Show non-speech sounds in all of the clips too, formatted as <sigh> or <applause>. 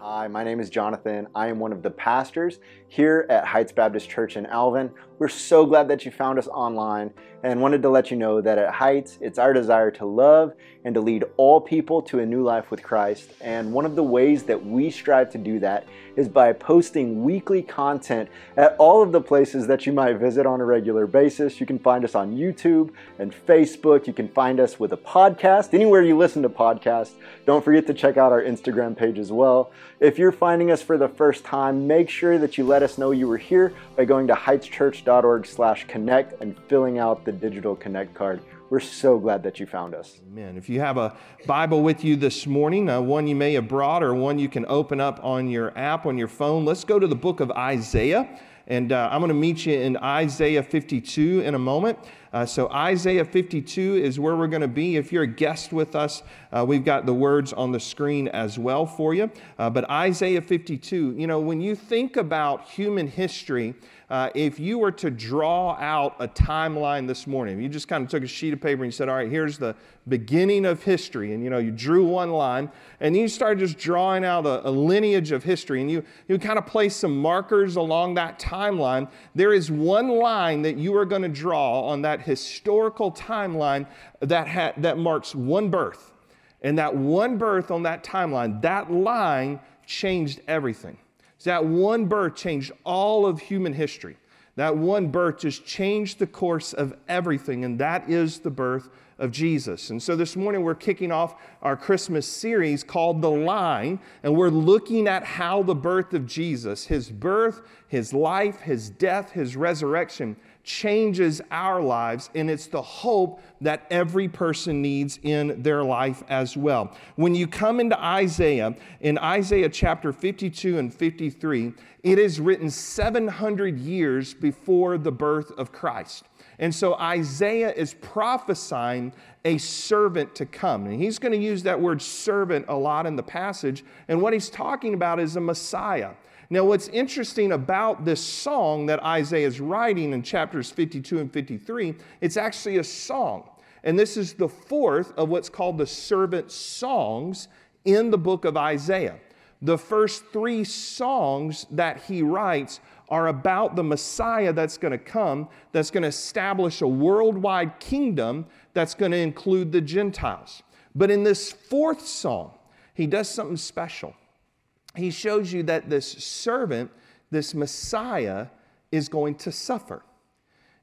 Hi, my name is Jonathan. I am one of the pastors here at Heights Baptist Church in Alvin. We're so glad that you found us online and wanted to let you know that at Heights, it's our desire to love and to lead all people to a new life with Christ. And one of the ways that we strive to do that is by posting weekly content at all of the places that you might visit on a regular basis. You can find us on YouTube and Facebook. You can find us with a podcast, anywhere you listen to podcasts. Don't forget to check out our Instagram page as well. If you're finding us for the first time, make sure that you let us know you were here by going to heightschurch.org slash connect and filling out the digital connect card. We're so glad that you found us. Amen. If you have a Bible with you this morning, uh, one you may have brought or one you can open up on your app on your phone, let's go to the book of Isaiah. And uh, I'm going to meet you in Isaiah 52 in a moment. Uh, so, Isaiah 52 is where we're going to be. If you're a guest with us, uh, we've got the words on the screen as well for you. Uh, but Isaiah 52, you know, when you think about human history, uh, if you were to draw out a timeline this morning, you just kind of took a sheet of paper and you said, all right, here's the beginning of history. And, you know, you drew one line and you started just drawing out a, a lineage of history and you, you kind of place some markers along that timeline. There is one line that you are going to draw on that historical timeline that, ha- that marks one birth. And that one birth on that timeline, that line changed everything. So that one birth changed all of human history. That one birth just changed the course of everything, and that is the birth of Jesus. And so this morning we're kicking off our Christmas series called The Line, and we're looking at how the birth of Jesus, his birth, his life, his death, his resurrection, changes our lives, and it's the hope that every person needs in their life as well. When you come into Isaiah, in Isaiah chapter 52 and 53, it is written 700 years before the birth of Christ. And so Isaiah is prophesying a servant to come. And he's going to use that word servant a lot in the passage. And what he's talking about is a Messiah. Now, what's interesting about this song that Isaiah is writing in chapters 52 and 53, it's actually a song. And this is the fourth of what's called the servant songs in the book of Isaiah. The first three songs that he writes are about the Messiah that's going to come, that's going to establish a worldwide kingdom that's going to include the Gentiles. But in this fourth song, he does something special he shows you that this servant, this Messiah, is going to suffer.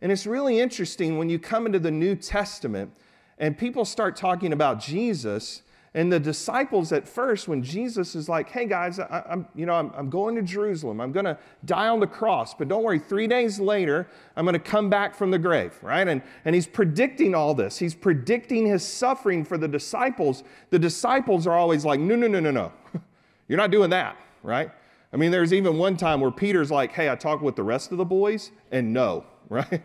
And it's really interesting when you come into the New Testament and people start talking about Jesus. And the disciples at first, when Jesus is like, hey guys, I, am you know, I'm, I'm going to Jerusalem. I'm going to die on the cross, but don't worry, three days later, I'm going to come back from the grave, right? And, and he's predicting all this. He's predicting his suffering for the disciples. The disciples are always like, no, no, no, no, no. <laughs> You're not doing that, right? I mean, there's even one time where Peter's like, hey, I talked with the rest of the boys, and no, <laughs> right?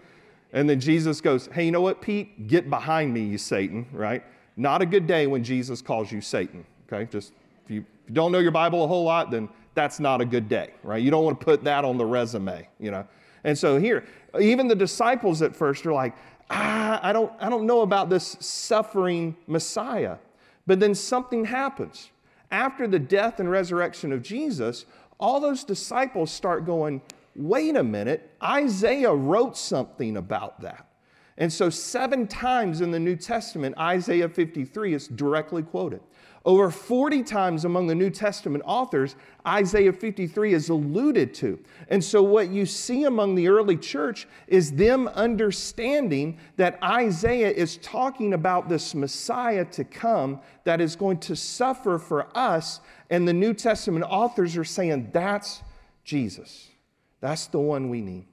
And then Jesus goes, hey, you know what, Pete? Get behind me, you Satan, right? Not a good day when Jesus calls you Satan, okay? Just if you, if you don't know your Bible a whole lot, then that's not a good day, right? You don't want to put that on the resume, you know? And so here, even the disciples at first are like, ah, I don't, I don't know about this suffering Messiah. But then something happens after the death and resurrection of Jesus, all those disciples start going, wait a minute, Isaiah wrote something about that. And so, seven times in the New Testament, Isaiah 53 is directly quoted. Over 40 times among the New Testament authors, Isaiah 53 is alluded to. And so, what you see among the early church is them understanding that Isaiah is talking about this Messiah to come that is going to suffer for us. And the New Testament authors are saying that's Jesus. That's the one we need.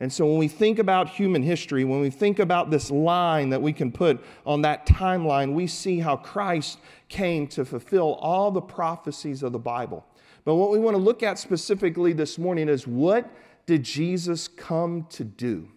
And so when we think about human history, when we think about this line that we can put on that timeline, we see how Christ came to fulfill all the prophecies of the Bible. But what we want to look at specifically this morning is what did Jesus come to do?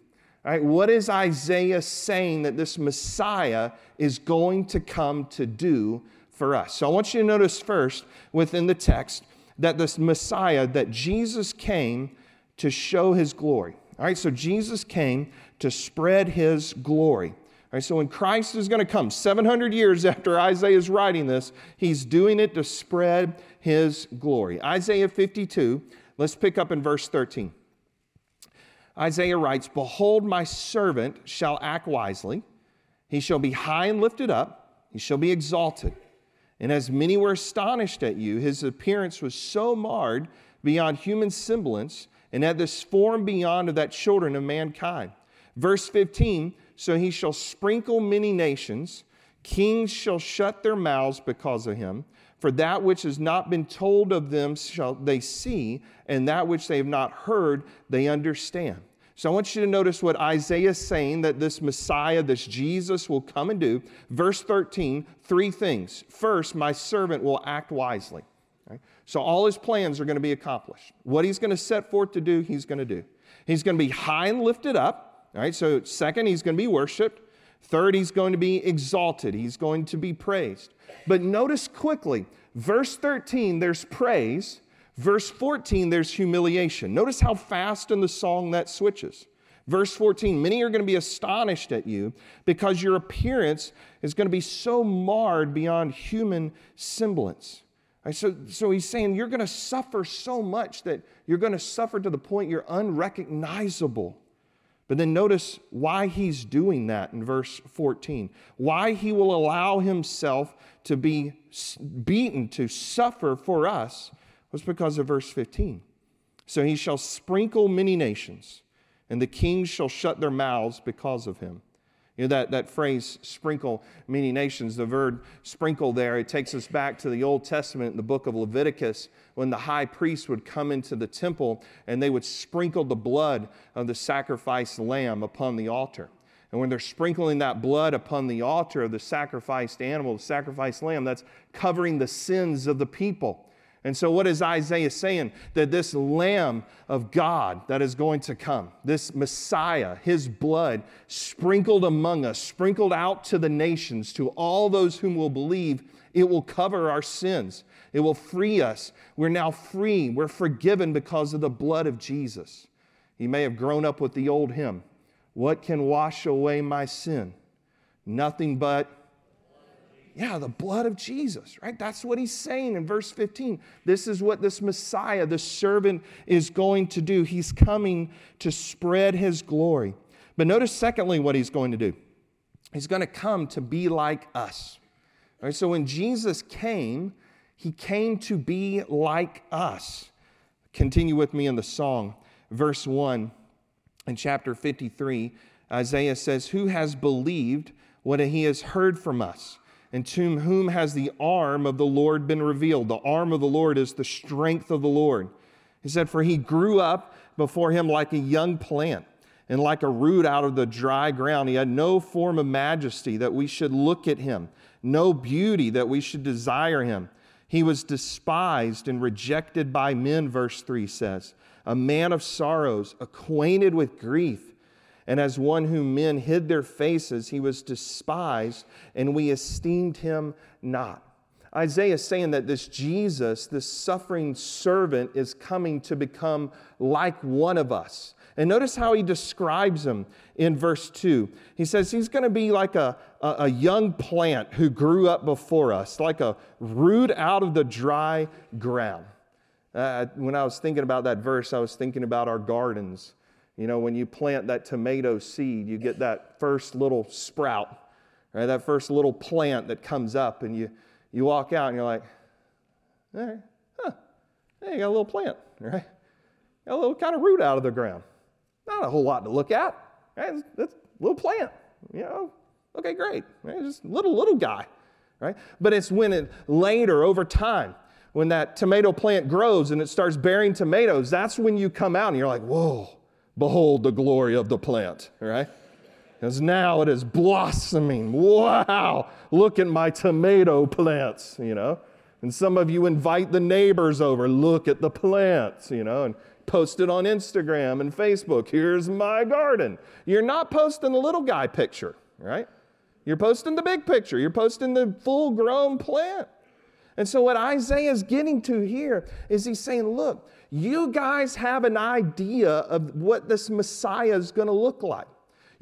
All right, what is Isaiah saying that this Messiah is going to come to do for us? So I want you to notice first within the text that this Messiah, that Jesus came to show his glory. All right, so Jesus came to spread his glory. Right, so when Christ is going to come, 700 years <laughs> after Isaiah is writing this, he's doing it to spread his glory. Isaiah 52, let's pick up in verse 13. Isaiah writes, Behold, my servant shall act wisely. He shall be high and lifted up, he shall be exalted. And as many were astonished at you, his appearance was so marred beyond human semblance, and at this form beyond of that children of mankind. Verse 15 So he shall sprinkle many nations, kings shall shut their mouths because of him. For that which has not been told of them shall they see, and that which they have not heard they understand. So I want you to notice what Isaiah is saying that this Messiah, this Jesus, will come and do. Verse 13, three things. First, my servant will act wisely. So all his plans are going to be accomplished. What he's going to set forth to do, he's going to do. He's going to be high and lifted up. All right, so second, he's going to be worshiped. Third, he's going to be exalted. He's going to be praised. But notice quickly, verse 13, there's praise. Verse 14, there's humiliation. Notice how fast in the song that switches. Verse 14, many are going to be astonished at you because your appearance is going to be so marred beyond human semblance. Right, so, so he's saying you're going to suffer so much that you're going to suffer to the point you're unrecognizable. But then notice why he's doing that in verse 14. Why he will allow himself to be beaten, to suffer for us was because of verse 15. So he shall sprinkle many nations, and the kings shall shut their mouths because of him. You know, that, that phrase, sprinkle many nations, the word sprinkle there, it takes us back to the Old Testament in the book of Leviticus when the high priest would come into the temple and they would sprinkle the blood of the sacrificed lamb upon the altar. And when they're sprinkling that blood upon the altar of the sacrificed animal, the sacrificed lamb, that's covering the sins of the people. And so, what is Isaiah saying? That this Lamb of God that is going to come, this Messiah, his blood sprinkled among us, sprinkled out to the nations, to all those whom will believe, it will cover our sins. It will free us. We're now free. We're forgiven because of the blood of Jesus. You may have grown up with the old hymn What can wash away my sin? Nothing but yeah, the blood of Jesus, right? That's what he's saying in verse 15. This is what this Messiah, the servant, is going to do. He's coming to spread his glory. But notice, secondly, what he's going to do. He's going to come to be like us. Right? So when Jesus came, he came to be like us. Continue with me in the song, verse 1 in chapter 53. Isaiah says, Who has believed what he has heard from us? And to whom has the arm of the Lord been revealed? The arm of the Lord is the strength of the Lord. He said, For he grew up before him like a young plant and like a root out of the dry ground. He had no form of majesty that we should look at him, no beauty that we should desire him. He was despised and rejected by men, verse 3 says, a man of sorrows, acquainted with grief and as one whom men hid their faces, he was despised, and we esteemed him not. Isaiah is saying that this Jesus, this suffering servant, is coming to become like one of us. And notice how he describes him in verse 2. He says he's going to be like a, a, a, young plant who grew up before us, like a root out of the dry ground. Uh, when I was thinking about that verse, I was thinking about our gardens. You know, when you plant that tomato seed, you get that first little sprout, right? That first little plant that comes up, and you, you walk out and you're like, hey, huh, hey, you got a little plant, <laughs> right? Got a little kind of root out of the ground. Not a whole lot to look at, right? It's a little plant, you know? Okay, great. Right? Just little, little guy, right? But it's when it later, over time, when that tomato plant grows and it starts bearing tomatoes, that's when you come out and you're like, whoa, Behold the glory of the plant, right? Because now it is blossoming. Wow, look at my tomato plants, you know. And some of you invite the neighbors over, look at the plants, you know, and post it on Instagram and Facebook. Here's my garden. You're not posting the little guy picture, right? You're posting the big picture. You're posting the full grown plant. And so, what Isaiah is getting to here is he's saying, look, you guys have an idea of what this Messiah is going to look like.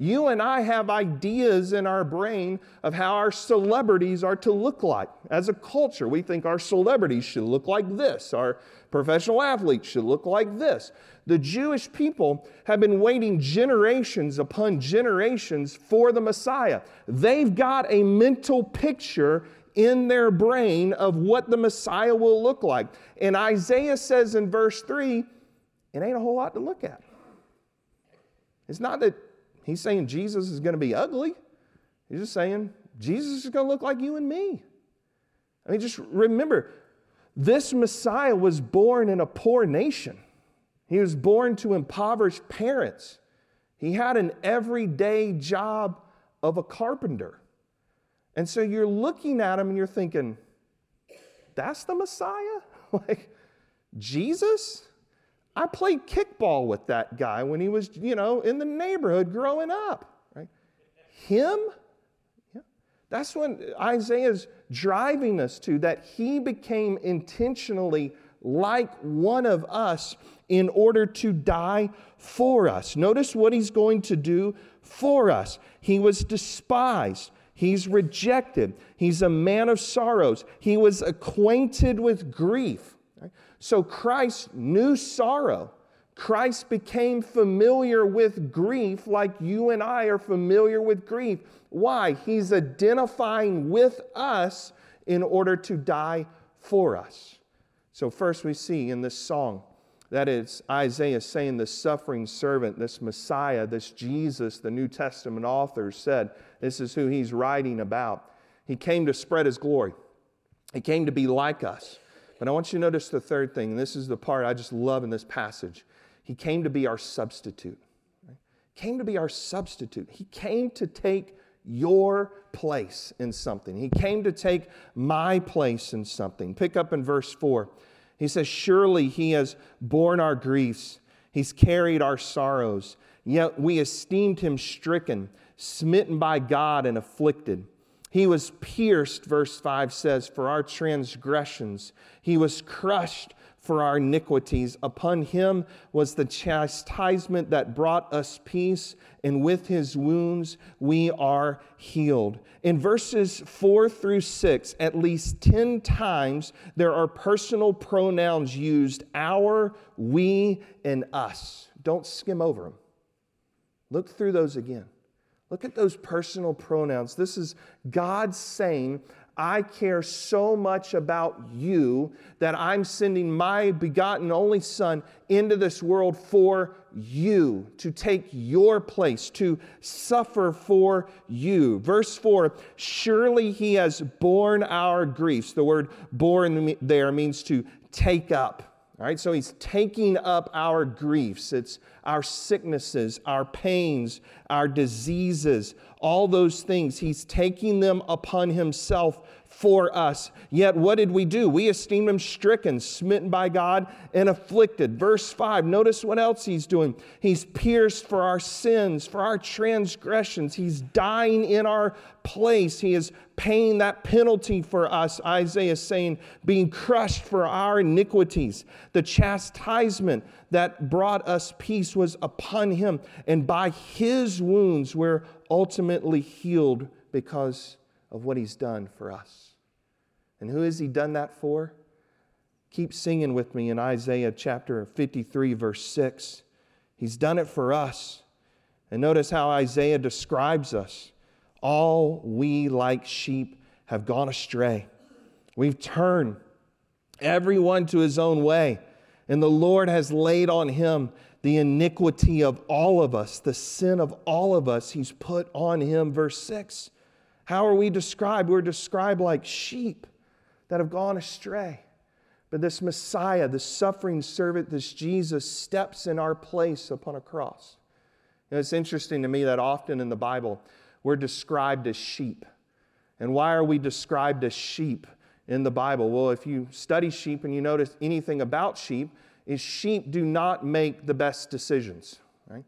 You and I have ideas in our brain of how our celebrities are to look like. As a culture, we think our celebrities should look like this, our professional athletes should look like this. The Jewish people have been waiting generations upon generations for the Messiah. They've got a mental picture in their brain of what the Messiah will look like. And Isaiah says in verse 3 it ain't a whole lot to look at. It's not that he's saying Jesus is going to be ugly, he's just saying Jesus is going to look like you and me. I mean, just remember, this Messiah was born in a poor nation. He was born to impoverished parents. He had an everyday job of a carpenter. And so you're looking at him and you're thinking, that's the Messiah? <laughs> like, Jesus? I played kickball with that guy when he was, you know, in the neighborhood growing up, right? Him? Yeah. That's when Isaiah's driving us to that he became intentionally like one of us in order to die for us. Notice what he's going to do for us. He was despised. He's rejected. He's a man of sorrows. He was acquainted with grief. So Christ knew sorrow. Christ became familiar with grief like you and I are familiar with grief. Why? He's identifying with us in order to die for us. So, first we see in this song that it's Isaiah saying the suffering servant, this Messiah, this Jesus, the New Testament authors said, this is who he's writing about. He came to spread his glory, he came to be like us. But I want you to notice the third thing, this is the part I just love in this passage. He came to be our substitute. Right? Came to be our substitute. He came to take your place in something. He came to take my place in something. Pick up in verse 4. He says, Surely he has borne our griefs, he's carried our sorrows, yet we esteemed him stricken, smitten by God, and afflicted. He was pierced, verse 5 says, for our transgressions. He was crushed for our iniquities. Upon him was the chastisement that brought us peace, and with his wounds we are healed. In verses 4 through 6, at least 10 times, there are personal pronouns used our, we, and us. Don't skim over them. Look through those again. Look at those personal pronouns. This is God saying, I care so much about you that I'm sending my begotten only Son into this world for you, to take your place, to suffer for you. Verse 4 Surely he has borne our griefs. The word borne there means to take up. All right, so he's taking up our griefs. It's our sicknesses, our pains, our diseases, all those things. He's taking them upon himself for us. Yet what did we do? We esteemed him stricken, smitten by God, and afflicted. Verse 5, notice what else he's doing. He's pierced for our sins, for our transgressions. He's dying in our place. He is paying that penalty for us. Isaiah is saying, being crushed for our iniquities. The chastisement that brought us peace was upon him, and by his wounds we're ultimately healed because of what he's done for us. And who has he done that for? Keep singing with me in Isaiah chapter 53, verse 6. He's done it for us. And notice how Isaiah describes us. All we like sheep have gone astray. We've turned everyone to his own way, and the Lord has laid on him the iniquity of all of us, the sin of all of us. He's put on him. Verse 6. How are we described? We're described like sheep that have gone astray. But this Messiah, this suffering servant, this Jesus, steps in our place upon a cross. And it's interesting to me that often in the Bible, we're described as sheep. And why are we described as sheep in the Bible? Well, if you study sheep and you notice anything about sheep, is sheep do not make the best decisions. Right?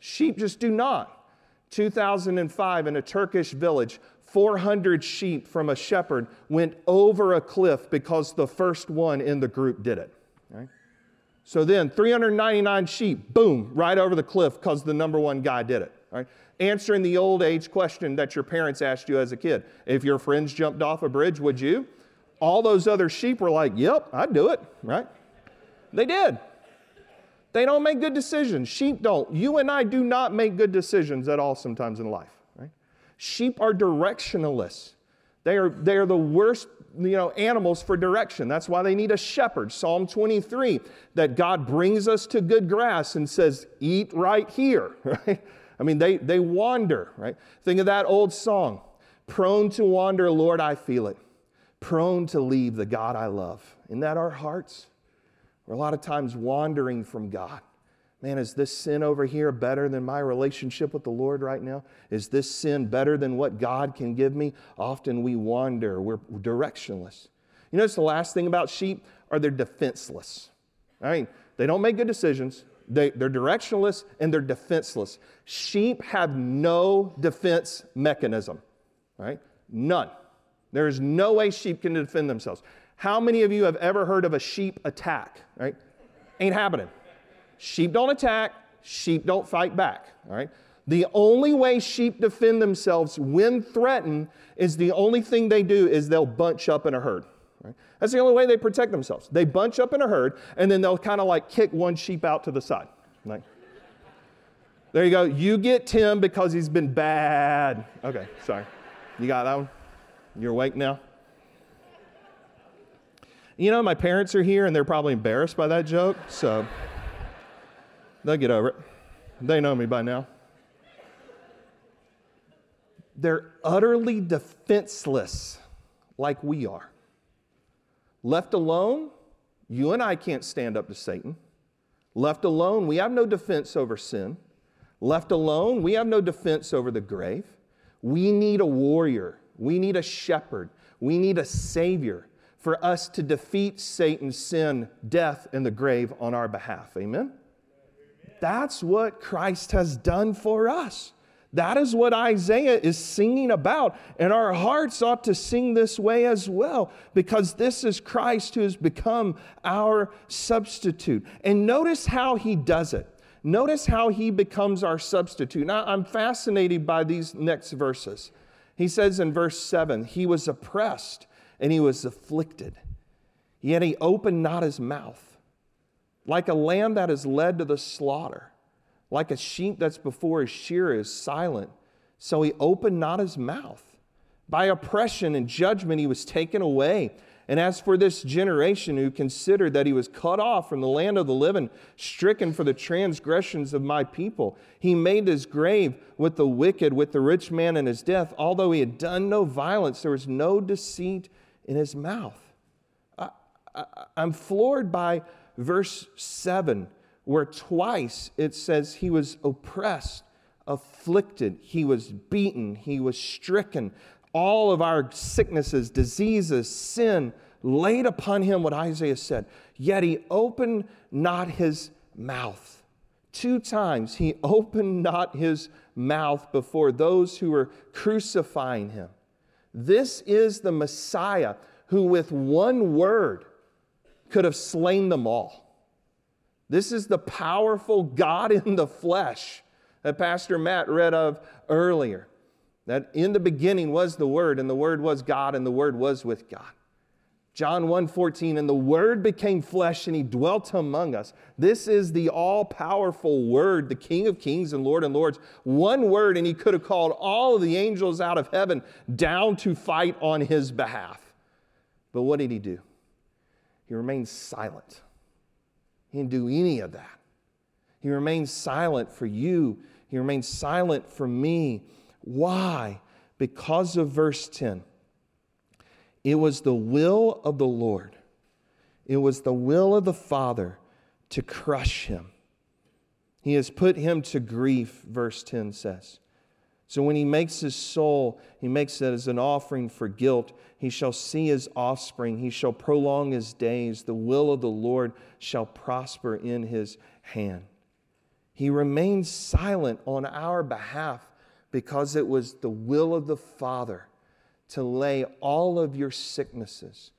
Sheep just do not. 2005 in a Turkish village, 400 sheep from a shepherd went over a cliff because the first one in the group did it. So then 399 sheep, boom, right over the cliff because the number one guy did it. Right? Answering the old age question that your parents asked you as a kid. If your friends jumped off a bridge, would you? All those other sheep were like, Yep, I'd do it, right? They did. They don't make good decisions. Sheep don't. You and I do not make good decisions at all sometimes in life, right? Sheep are directionalists. They are, they are the worst you know, animals for direction. That's why they need a shepherd. Psalm 23, that God brings us to good grass and says, eat right here, <laughs> right? I mean, they, they wander, right? Think of that old song, prone to wander, Lord, I feel it. Prone to leave the God I love. Isn't that our hearts? We're a lot of times wandering from God. Man, is this sin over here better than my relationship with the Lord right now? Is this sin better than what God can give me? Often we wander, we're directionless. You notice the last thing about sheep are they're defenseless. I mean, they don't make good decisions. They, they're directionless and they're defenseless. Sheep have no defense mechanism, right? None. There is no way sheep can defend themselves. How many of you have ever heard of a sheep attack, right? Ain't happening. Sheep don't attack, sheep don't fight back, all right? The only way sheep defend themselves when threatened is the only thing they do is they'll bunch up in a herd. Right? That's the only way they protect themselves. They bunch up in a herd and then they'll kind of like kick one sheep out to the side. Like, there you go. You get Tim because he's been bad. Okay, sorry. You got that one? You're awake now? You know, my parents are here and they're probably embarrassed by that joke, so. They'll get over it. They know me by now. They're utterly defenseless, like we are. Left alone, you and I can't stand up to Satan. Left alone, we have no defense over sin. Left alone, we have no defense over the grave. We need a warrior. We need a shepherd. We need a savior for us to defeat Satan's sin, death, and the grave on our behalf. Amen? That's what Christ has done for us. That is what Isaiah is singing about. And our hearts ought to sing this way as well, because this is Christ who has become our substitute. And notice how he does it. Notice how he becomes our substitute. Now, I'm fascinated by these next verses. He says in verse 7 He was oppressed and he was afflicted, yet he opened not his mouth like a lamb that is led to the slaughter, like a sheep that's before his shearer is silent. So he opened not his mouth. By oppression and judgment he was taken away. And as for this generation who considered that he was cut off from the land of the living, stricken for the transgressions of my people, he made his grave with the wicked, with the rich man in his death. Although he had done no violence, there was no deceit in his mouth. I, am floored by verse 7, where twice it says he was oppressed, afflicted, he was beaten, he was stricken. All of our sicknesses, diseases, sin laid upon him what Isaiah said. Yet he opened not his mouth. Two times he <laughs> opened not his mouth before those who were crucifying him. This is the Messiah who, with one word, could have slain them all. This is the powerful God in the flesh that Pastor Matt read of earlier. That in the beginning was the Word, and the Word was God, and the Word was with God. John 1:14 and the word became flesh and he dwelt among us. This is the all-powerful word, the King of kings and Lord and lords. One word and he could have called all of the angels out of heaven down to fight on his behalf. But what did he do? He remained silent. He didn't do any of that. He remained silent for you. He remained silent for me. Why? Because of verse 10. It was the will of the Lord, it was the will of the Father to crush him. He has put him to grief, verse 10 says. So when he makes his soul, he makes it as an offering for guilt. He shall see his offspring. He shall prolong his days. The will of the Lord shall prosper in his hand. He remains silent on our behalf because it was the will of the Father to lay all of your sicknesses,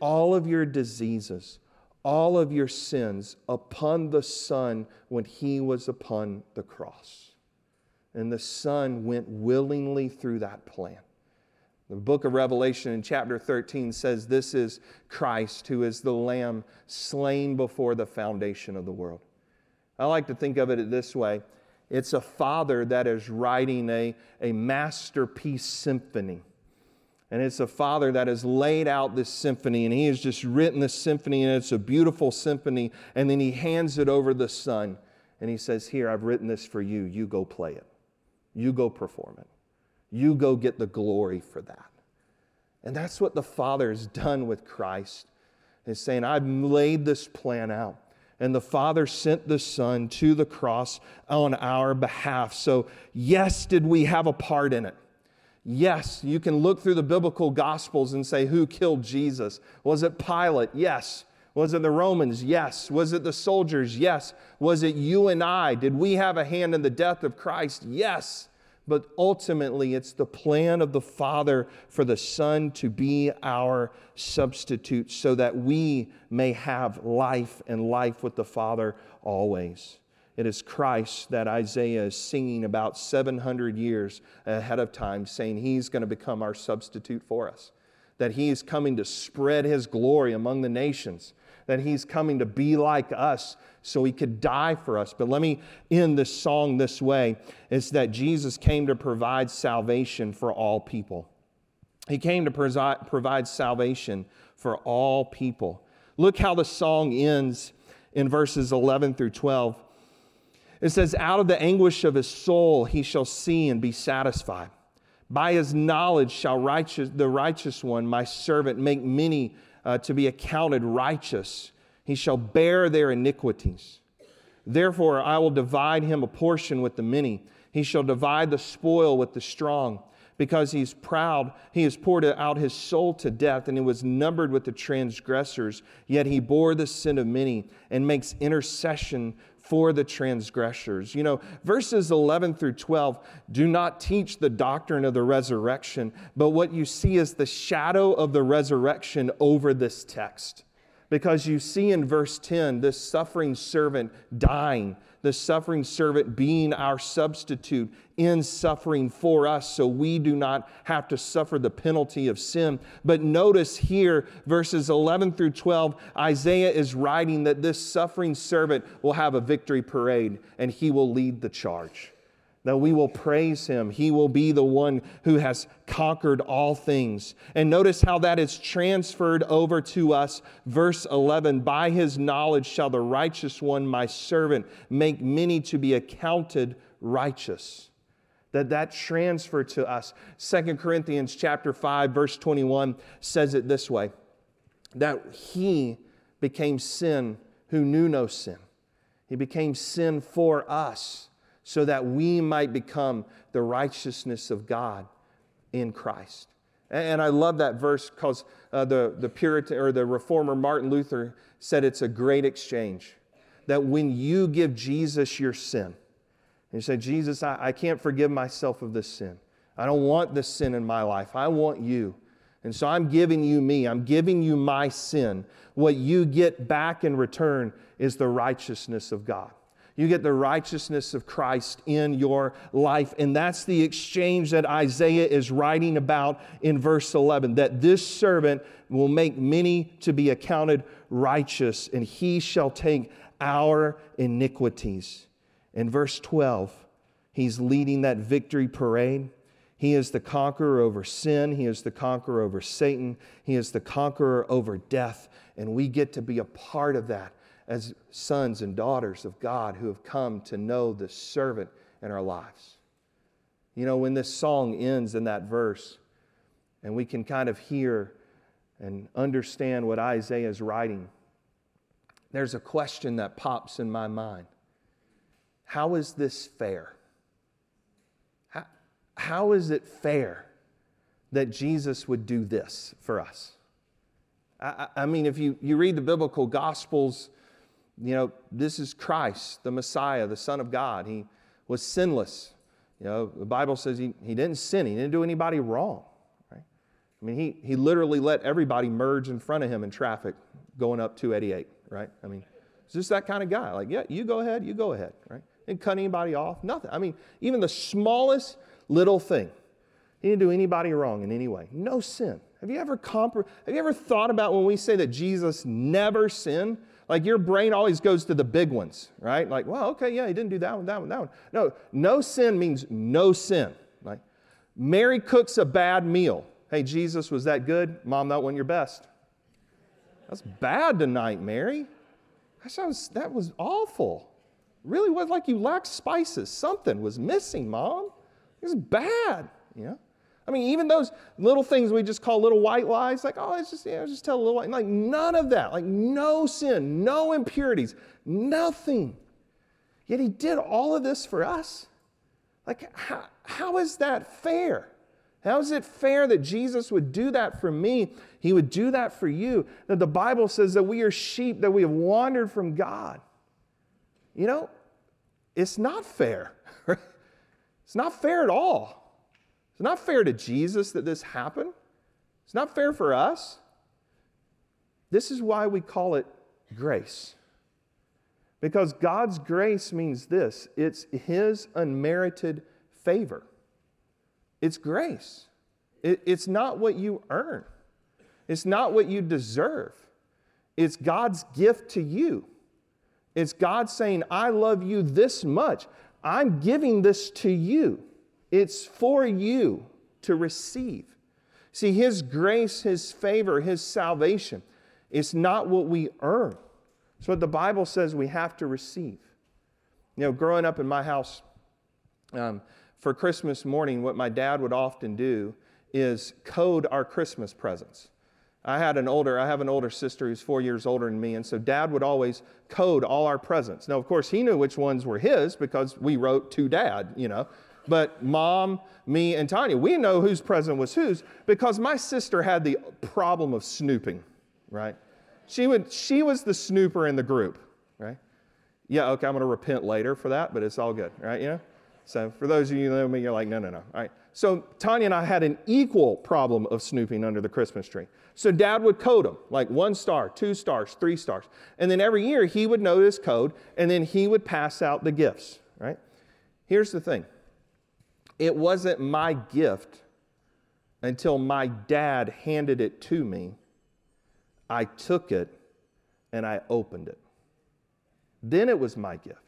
all of your diseases, all of your sins upon the Son when he was upon the cross. And the Son went willingly through that plan. The book of Revelation in chapter 13 says this is Christ, who is the Lamb slain before the foundation of the world. I like to think of it this way it's a father that is writing a, a masterpiece symphony. And it's a father that has laid out this symphony, and he has just written this symphony, and it's a beautiful symphony. And then he hands it over the son, and he says, Here, I've written this for you. You go play it, you go perform it. You go get the glory for that. And that's what the Father has done with Christ, is saying, I've laid this plan out. And the Father sent the Son to the cross on our behalf. So, yes, did we have a part in it? Yes, you can look through the biblical gospels and say, who killed Jesus? Was it Pilate? Yes. Was it the Romans? Yes. Was it the soldiers? Yes. Was it you and I? Did we have a hand in the death of Christ? Yes but ultimately it's the plan of the Father for the Son to be our substitute so that we may have life and life with the Father always. It is Christ that Isaiah is singing about 700 years ahead of time, saying he's going to become our substitute for us, that he's coming to spread his glory among the nations that he's coming to be like us so he could die for us. But let me end this song this way it's that Jesus came to provide salvation for all people. He came to provide salvation for all people. Look how the song ends in verses 11 through 12. It says, Out of the anguish of his soul he shall see and be satisfied. By his knowledge shall righteous, the righteous one, my servant, make many uh, to be accounted righteous. He shall bear their iniquities. Therefore, I will divide him a portion with the many. He shall divide the spoil with the strong. Because he's proud, he has poured out his soul to death, and he was numbered with the transgressors. Yet he bore the sin of many and makes intercession for the transgressors. You know, verses 11 through 12 do not teach the doctrine of the resurrection, but what you see is the shadow of the resurrection over this text. Because you see in verse 10 this suffering servant dying, the suffering servant being our substitute in suffering for us so we do not have to suffer the penalty of sin. But notice here, verses 11 through 12, Isaiah is writing that this suffering servant will have a victory parade and he will lead the charge that we will praise him. He will be the one who has conquered all things. And notice how that is transferred over to us. Verse 11 By his knowledge shall the righteous one, my servant, make many to be accounted righteous. That that transfer to us. Second Corinthians chapter 5 verse 21 says it this way that he became sin who knew no sin. He became sin for us so that we might become the righteousness of God in Christ. And I love that verse because uh, the, the Puritan or the reformer Martin Luther said it's a great exchange. That when you give Jesus your sin, and you say, Jesus, I, I can't forgive myself of this sin. I don't want this sin in my life. I want you. And so I'm giving you me. I'm giving you my sin. What you get back in return is the righteousness of God. You get the righteousness of Christ in your life. And that's the exchange that Isaiah is writing about in verse 11 that this servant will make many to be accounted righteous, and he shall take our iniquities. In verse 12, he's leading that victory parade. He is the conqueror over sin. He is the conqueror over Satan. He is the conqueror over death. And we get to be a part of that as sons and daughters of God who have come to know the servant in our lives. You know, when this song ends in that verse, and we can kind of hear and understand what Isaiah is writing, there's a question that pops in my mind How is this fair? How, how is it fair that Jesus would do this for us? I, I mean, if you, you read the biblical gospels, you know, this is Christ, the Messiah, the Son of God. He was sinless. You know, the Bible says he, he didn't sin, he didn't do anybody wrong. Right? I mean, he, he literally let everybody merge in front of him in traffic going up 288, right? I mean, it's just that kind of guy. Like, yeah, you go ahead, you go ahead, right? Didn't cut anybody off. Nothing. I mean, even the smallest little thing. He didn't do anybody wrong in any way. No sin. Have you ever compre- have you ever thought about when we say that Jesus never sinned? Like your brain always goes to the big ones, right? Like, well, okay, yeah, he didn't do that one, that one, that one. No, no sin means no sin. Like, Mary cooks a bad meal. Hey, Jesus, was that good? Mom, that wasn't your best. That's bad tonight, Mary. That was, that was awful. Really was like you lacked spices. Something was missing, Mom. It was bad, you know? I mean, even those little things we just call little white lies, like, oh, it's just, yeah, just tell a little white. Like, none of that. Like, no sin, no impurities, nothing. Yet he did all of this for us. Like, how, how is that fair? How is it fair that Jesus would do that for me? He would do that for you. That the Bible says that we are sheep, that we have wandered from God. You know, it's not fair. <laughs> it's not fair at all. It's not fair to Jesus that this happened. It's not fair for us. This is why we call it grace. Because God's grace means this it's His unmerited favor. It's grace. It, it's not what you earn, it's not what you deserve. It's God's gift to you. It's God saying, I love you this much. I'm giving this to you. It's for you to receive. See, His grace, His favor, His salvation, it's not what we earn. It's what the Bible says we have to receive. You know, growing up in my house, um, for Christmas morning, what my dad would often do is code our Christmas presents. I had an older, I have an older sister who's four years older than me, and so dad would always code all our presents. Now, of course, he knew which ones were his because we wrote to dad, you know. But mom, me, and Tanya, we know whose present was whose because my sister had the problem of snooping, right? She, would, she was the snooper in the group, right? Yeah, okay, I'm going to repent later for that, but it's all good, right? You know? So for those of you who know me, you're like, no, no, no. All right. So Tanya and I had an equal problem of snooping under the Christmas tree. So dad would code them, like one star, two stars, three stars. And then every year he would know this code, and then he would pass out the gifts, right? Here's the thing it wasn't my gift until my dad handed it to me. I took it and I opened it. Then it was my gift.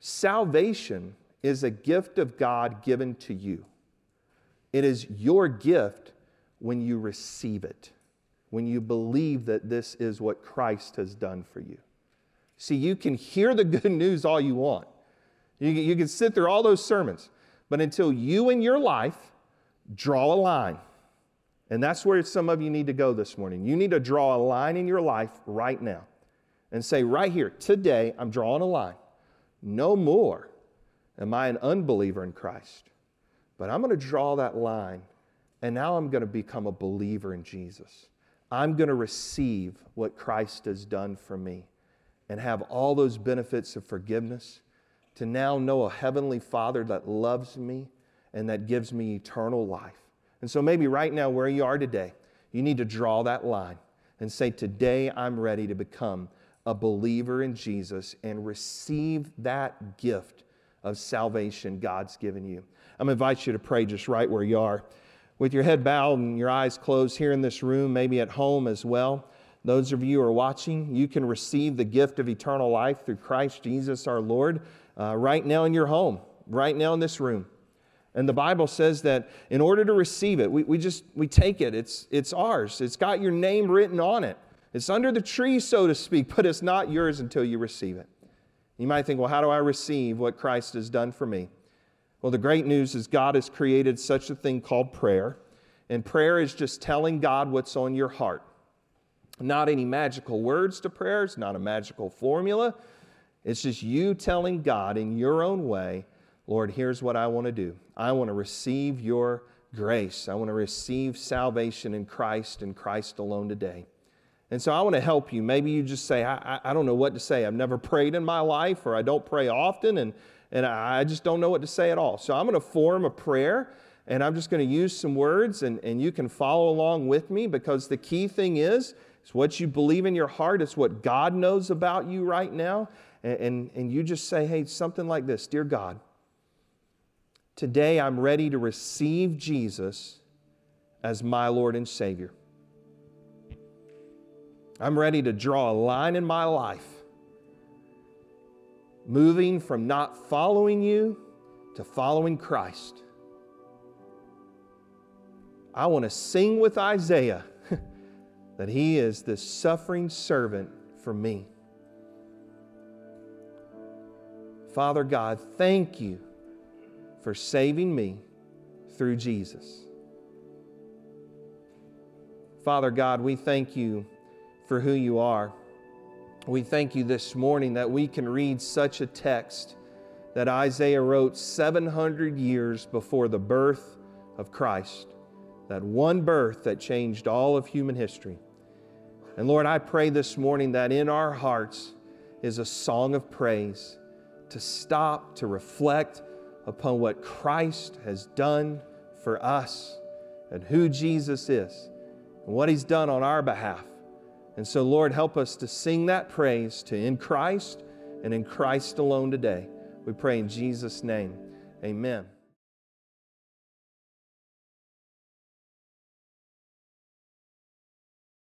Salvation is a gift of God given to you. It is your gift when you receive it, when you believe that this is what Christ has done for you. See, you can hear the <laughs> good news all you want. You, you can sit through all those sermons. But until you in your life draw a line, and that's where some of you need to go this morning. You need to draw a line in your life right now and say, right here, today, I'm drawing a line. No more am I an unbeliever in Christ, but I'm going to draw that line, and now I'm going to become a believer in Jesus. I'm going to receive what Christ has done for me and have all those benefits of forgiveness to now know a heavenly Father that loves me and that gives me eternal life. And so maybe right now, where you are today, you need to draw that line and say, Today I'm ready to become a believer in Jesus and receive that gift of salvation God's given you. I'm going to invite you to pray just right where you are. With your head bowed and your eyes closed here in this room, maybe at home as well. Those of you who are watching, you can receive the gift of eternal life through Christ Jesus our Lord uh, right now in your home, right now in this room. And the Bible says that in order to receive it, we, we just we take it. It's, it's ours. It's got your name written on it. It's under the tree, so to speak, <laughs> but it's not yours until you receive it. You might think, well, how do I receive what Christ has done for me? Well, the great news is God has created such a thing called prayer. And prayer is just telling God what's on your heart. Not any magical words to prayers, not a magical formula. It's just you telling God in your own way, Lord, here's what I want to do. I want to receive your grace. I want to receive salvation in Christ and Christ alone today. And so I want to help you. Maybe you just say, I, I, don't know what to say. I've never prayed in my life, or I don't pray often, and, and I just don't know what to say at all. So I'm going to form a prayer, and I'm just going to use some words, and, and you can follow along with me because the key thing is, it's what you believe in your heart, it's what God knows about you right now, and, and, and you just say, hey, something like this Dear God, today I'm ready to receive Jesus as my Lord and Savior. I'm ready to draw a line in my life, moving from not following you to following Christ. I want to sing with Isaiah <laughs> that he is the suffering servant for me. Father God, thank you for saving me through Jesus. Father God, we thank you for who you are. We thank you this morning that we can read such a text that Isaiah wrote 700 years before the birth of Christ, that one birth that changed all of human history. And Lord, I pray this morning that in our hearts is a song of praise to stop, to reflect upon what Christ has done for us and who Jesus is and what He's done on our behalf. And so, Lord, help us to sing that praise to in Christ and in Christ alone today. We pray in Jesus' name. Amen.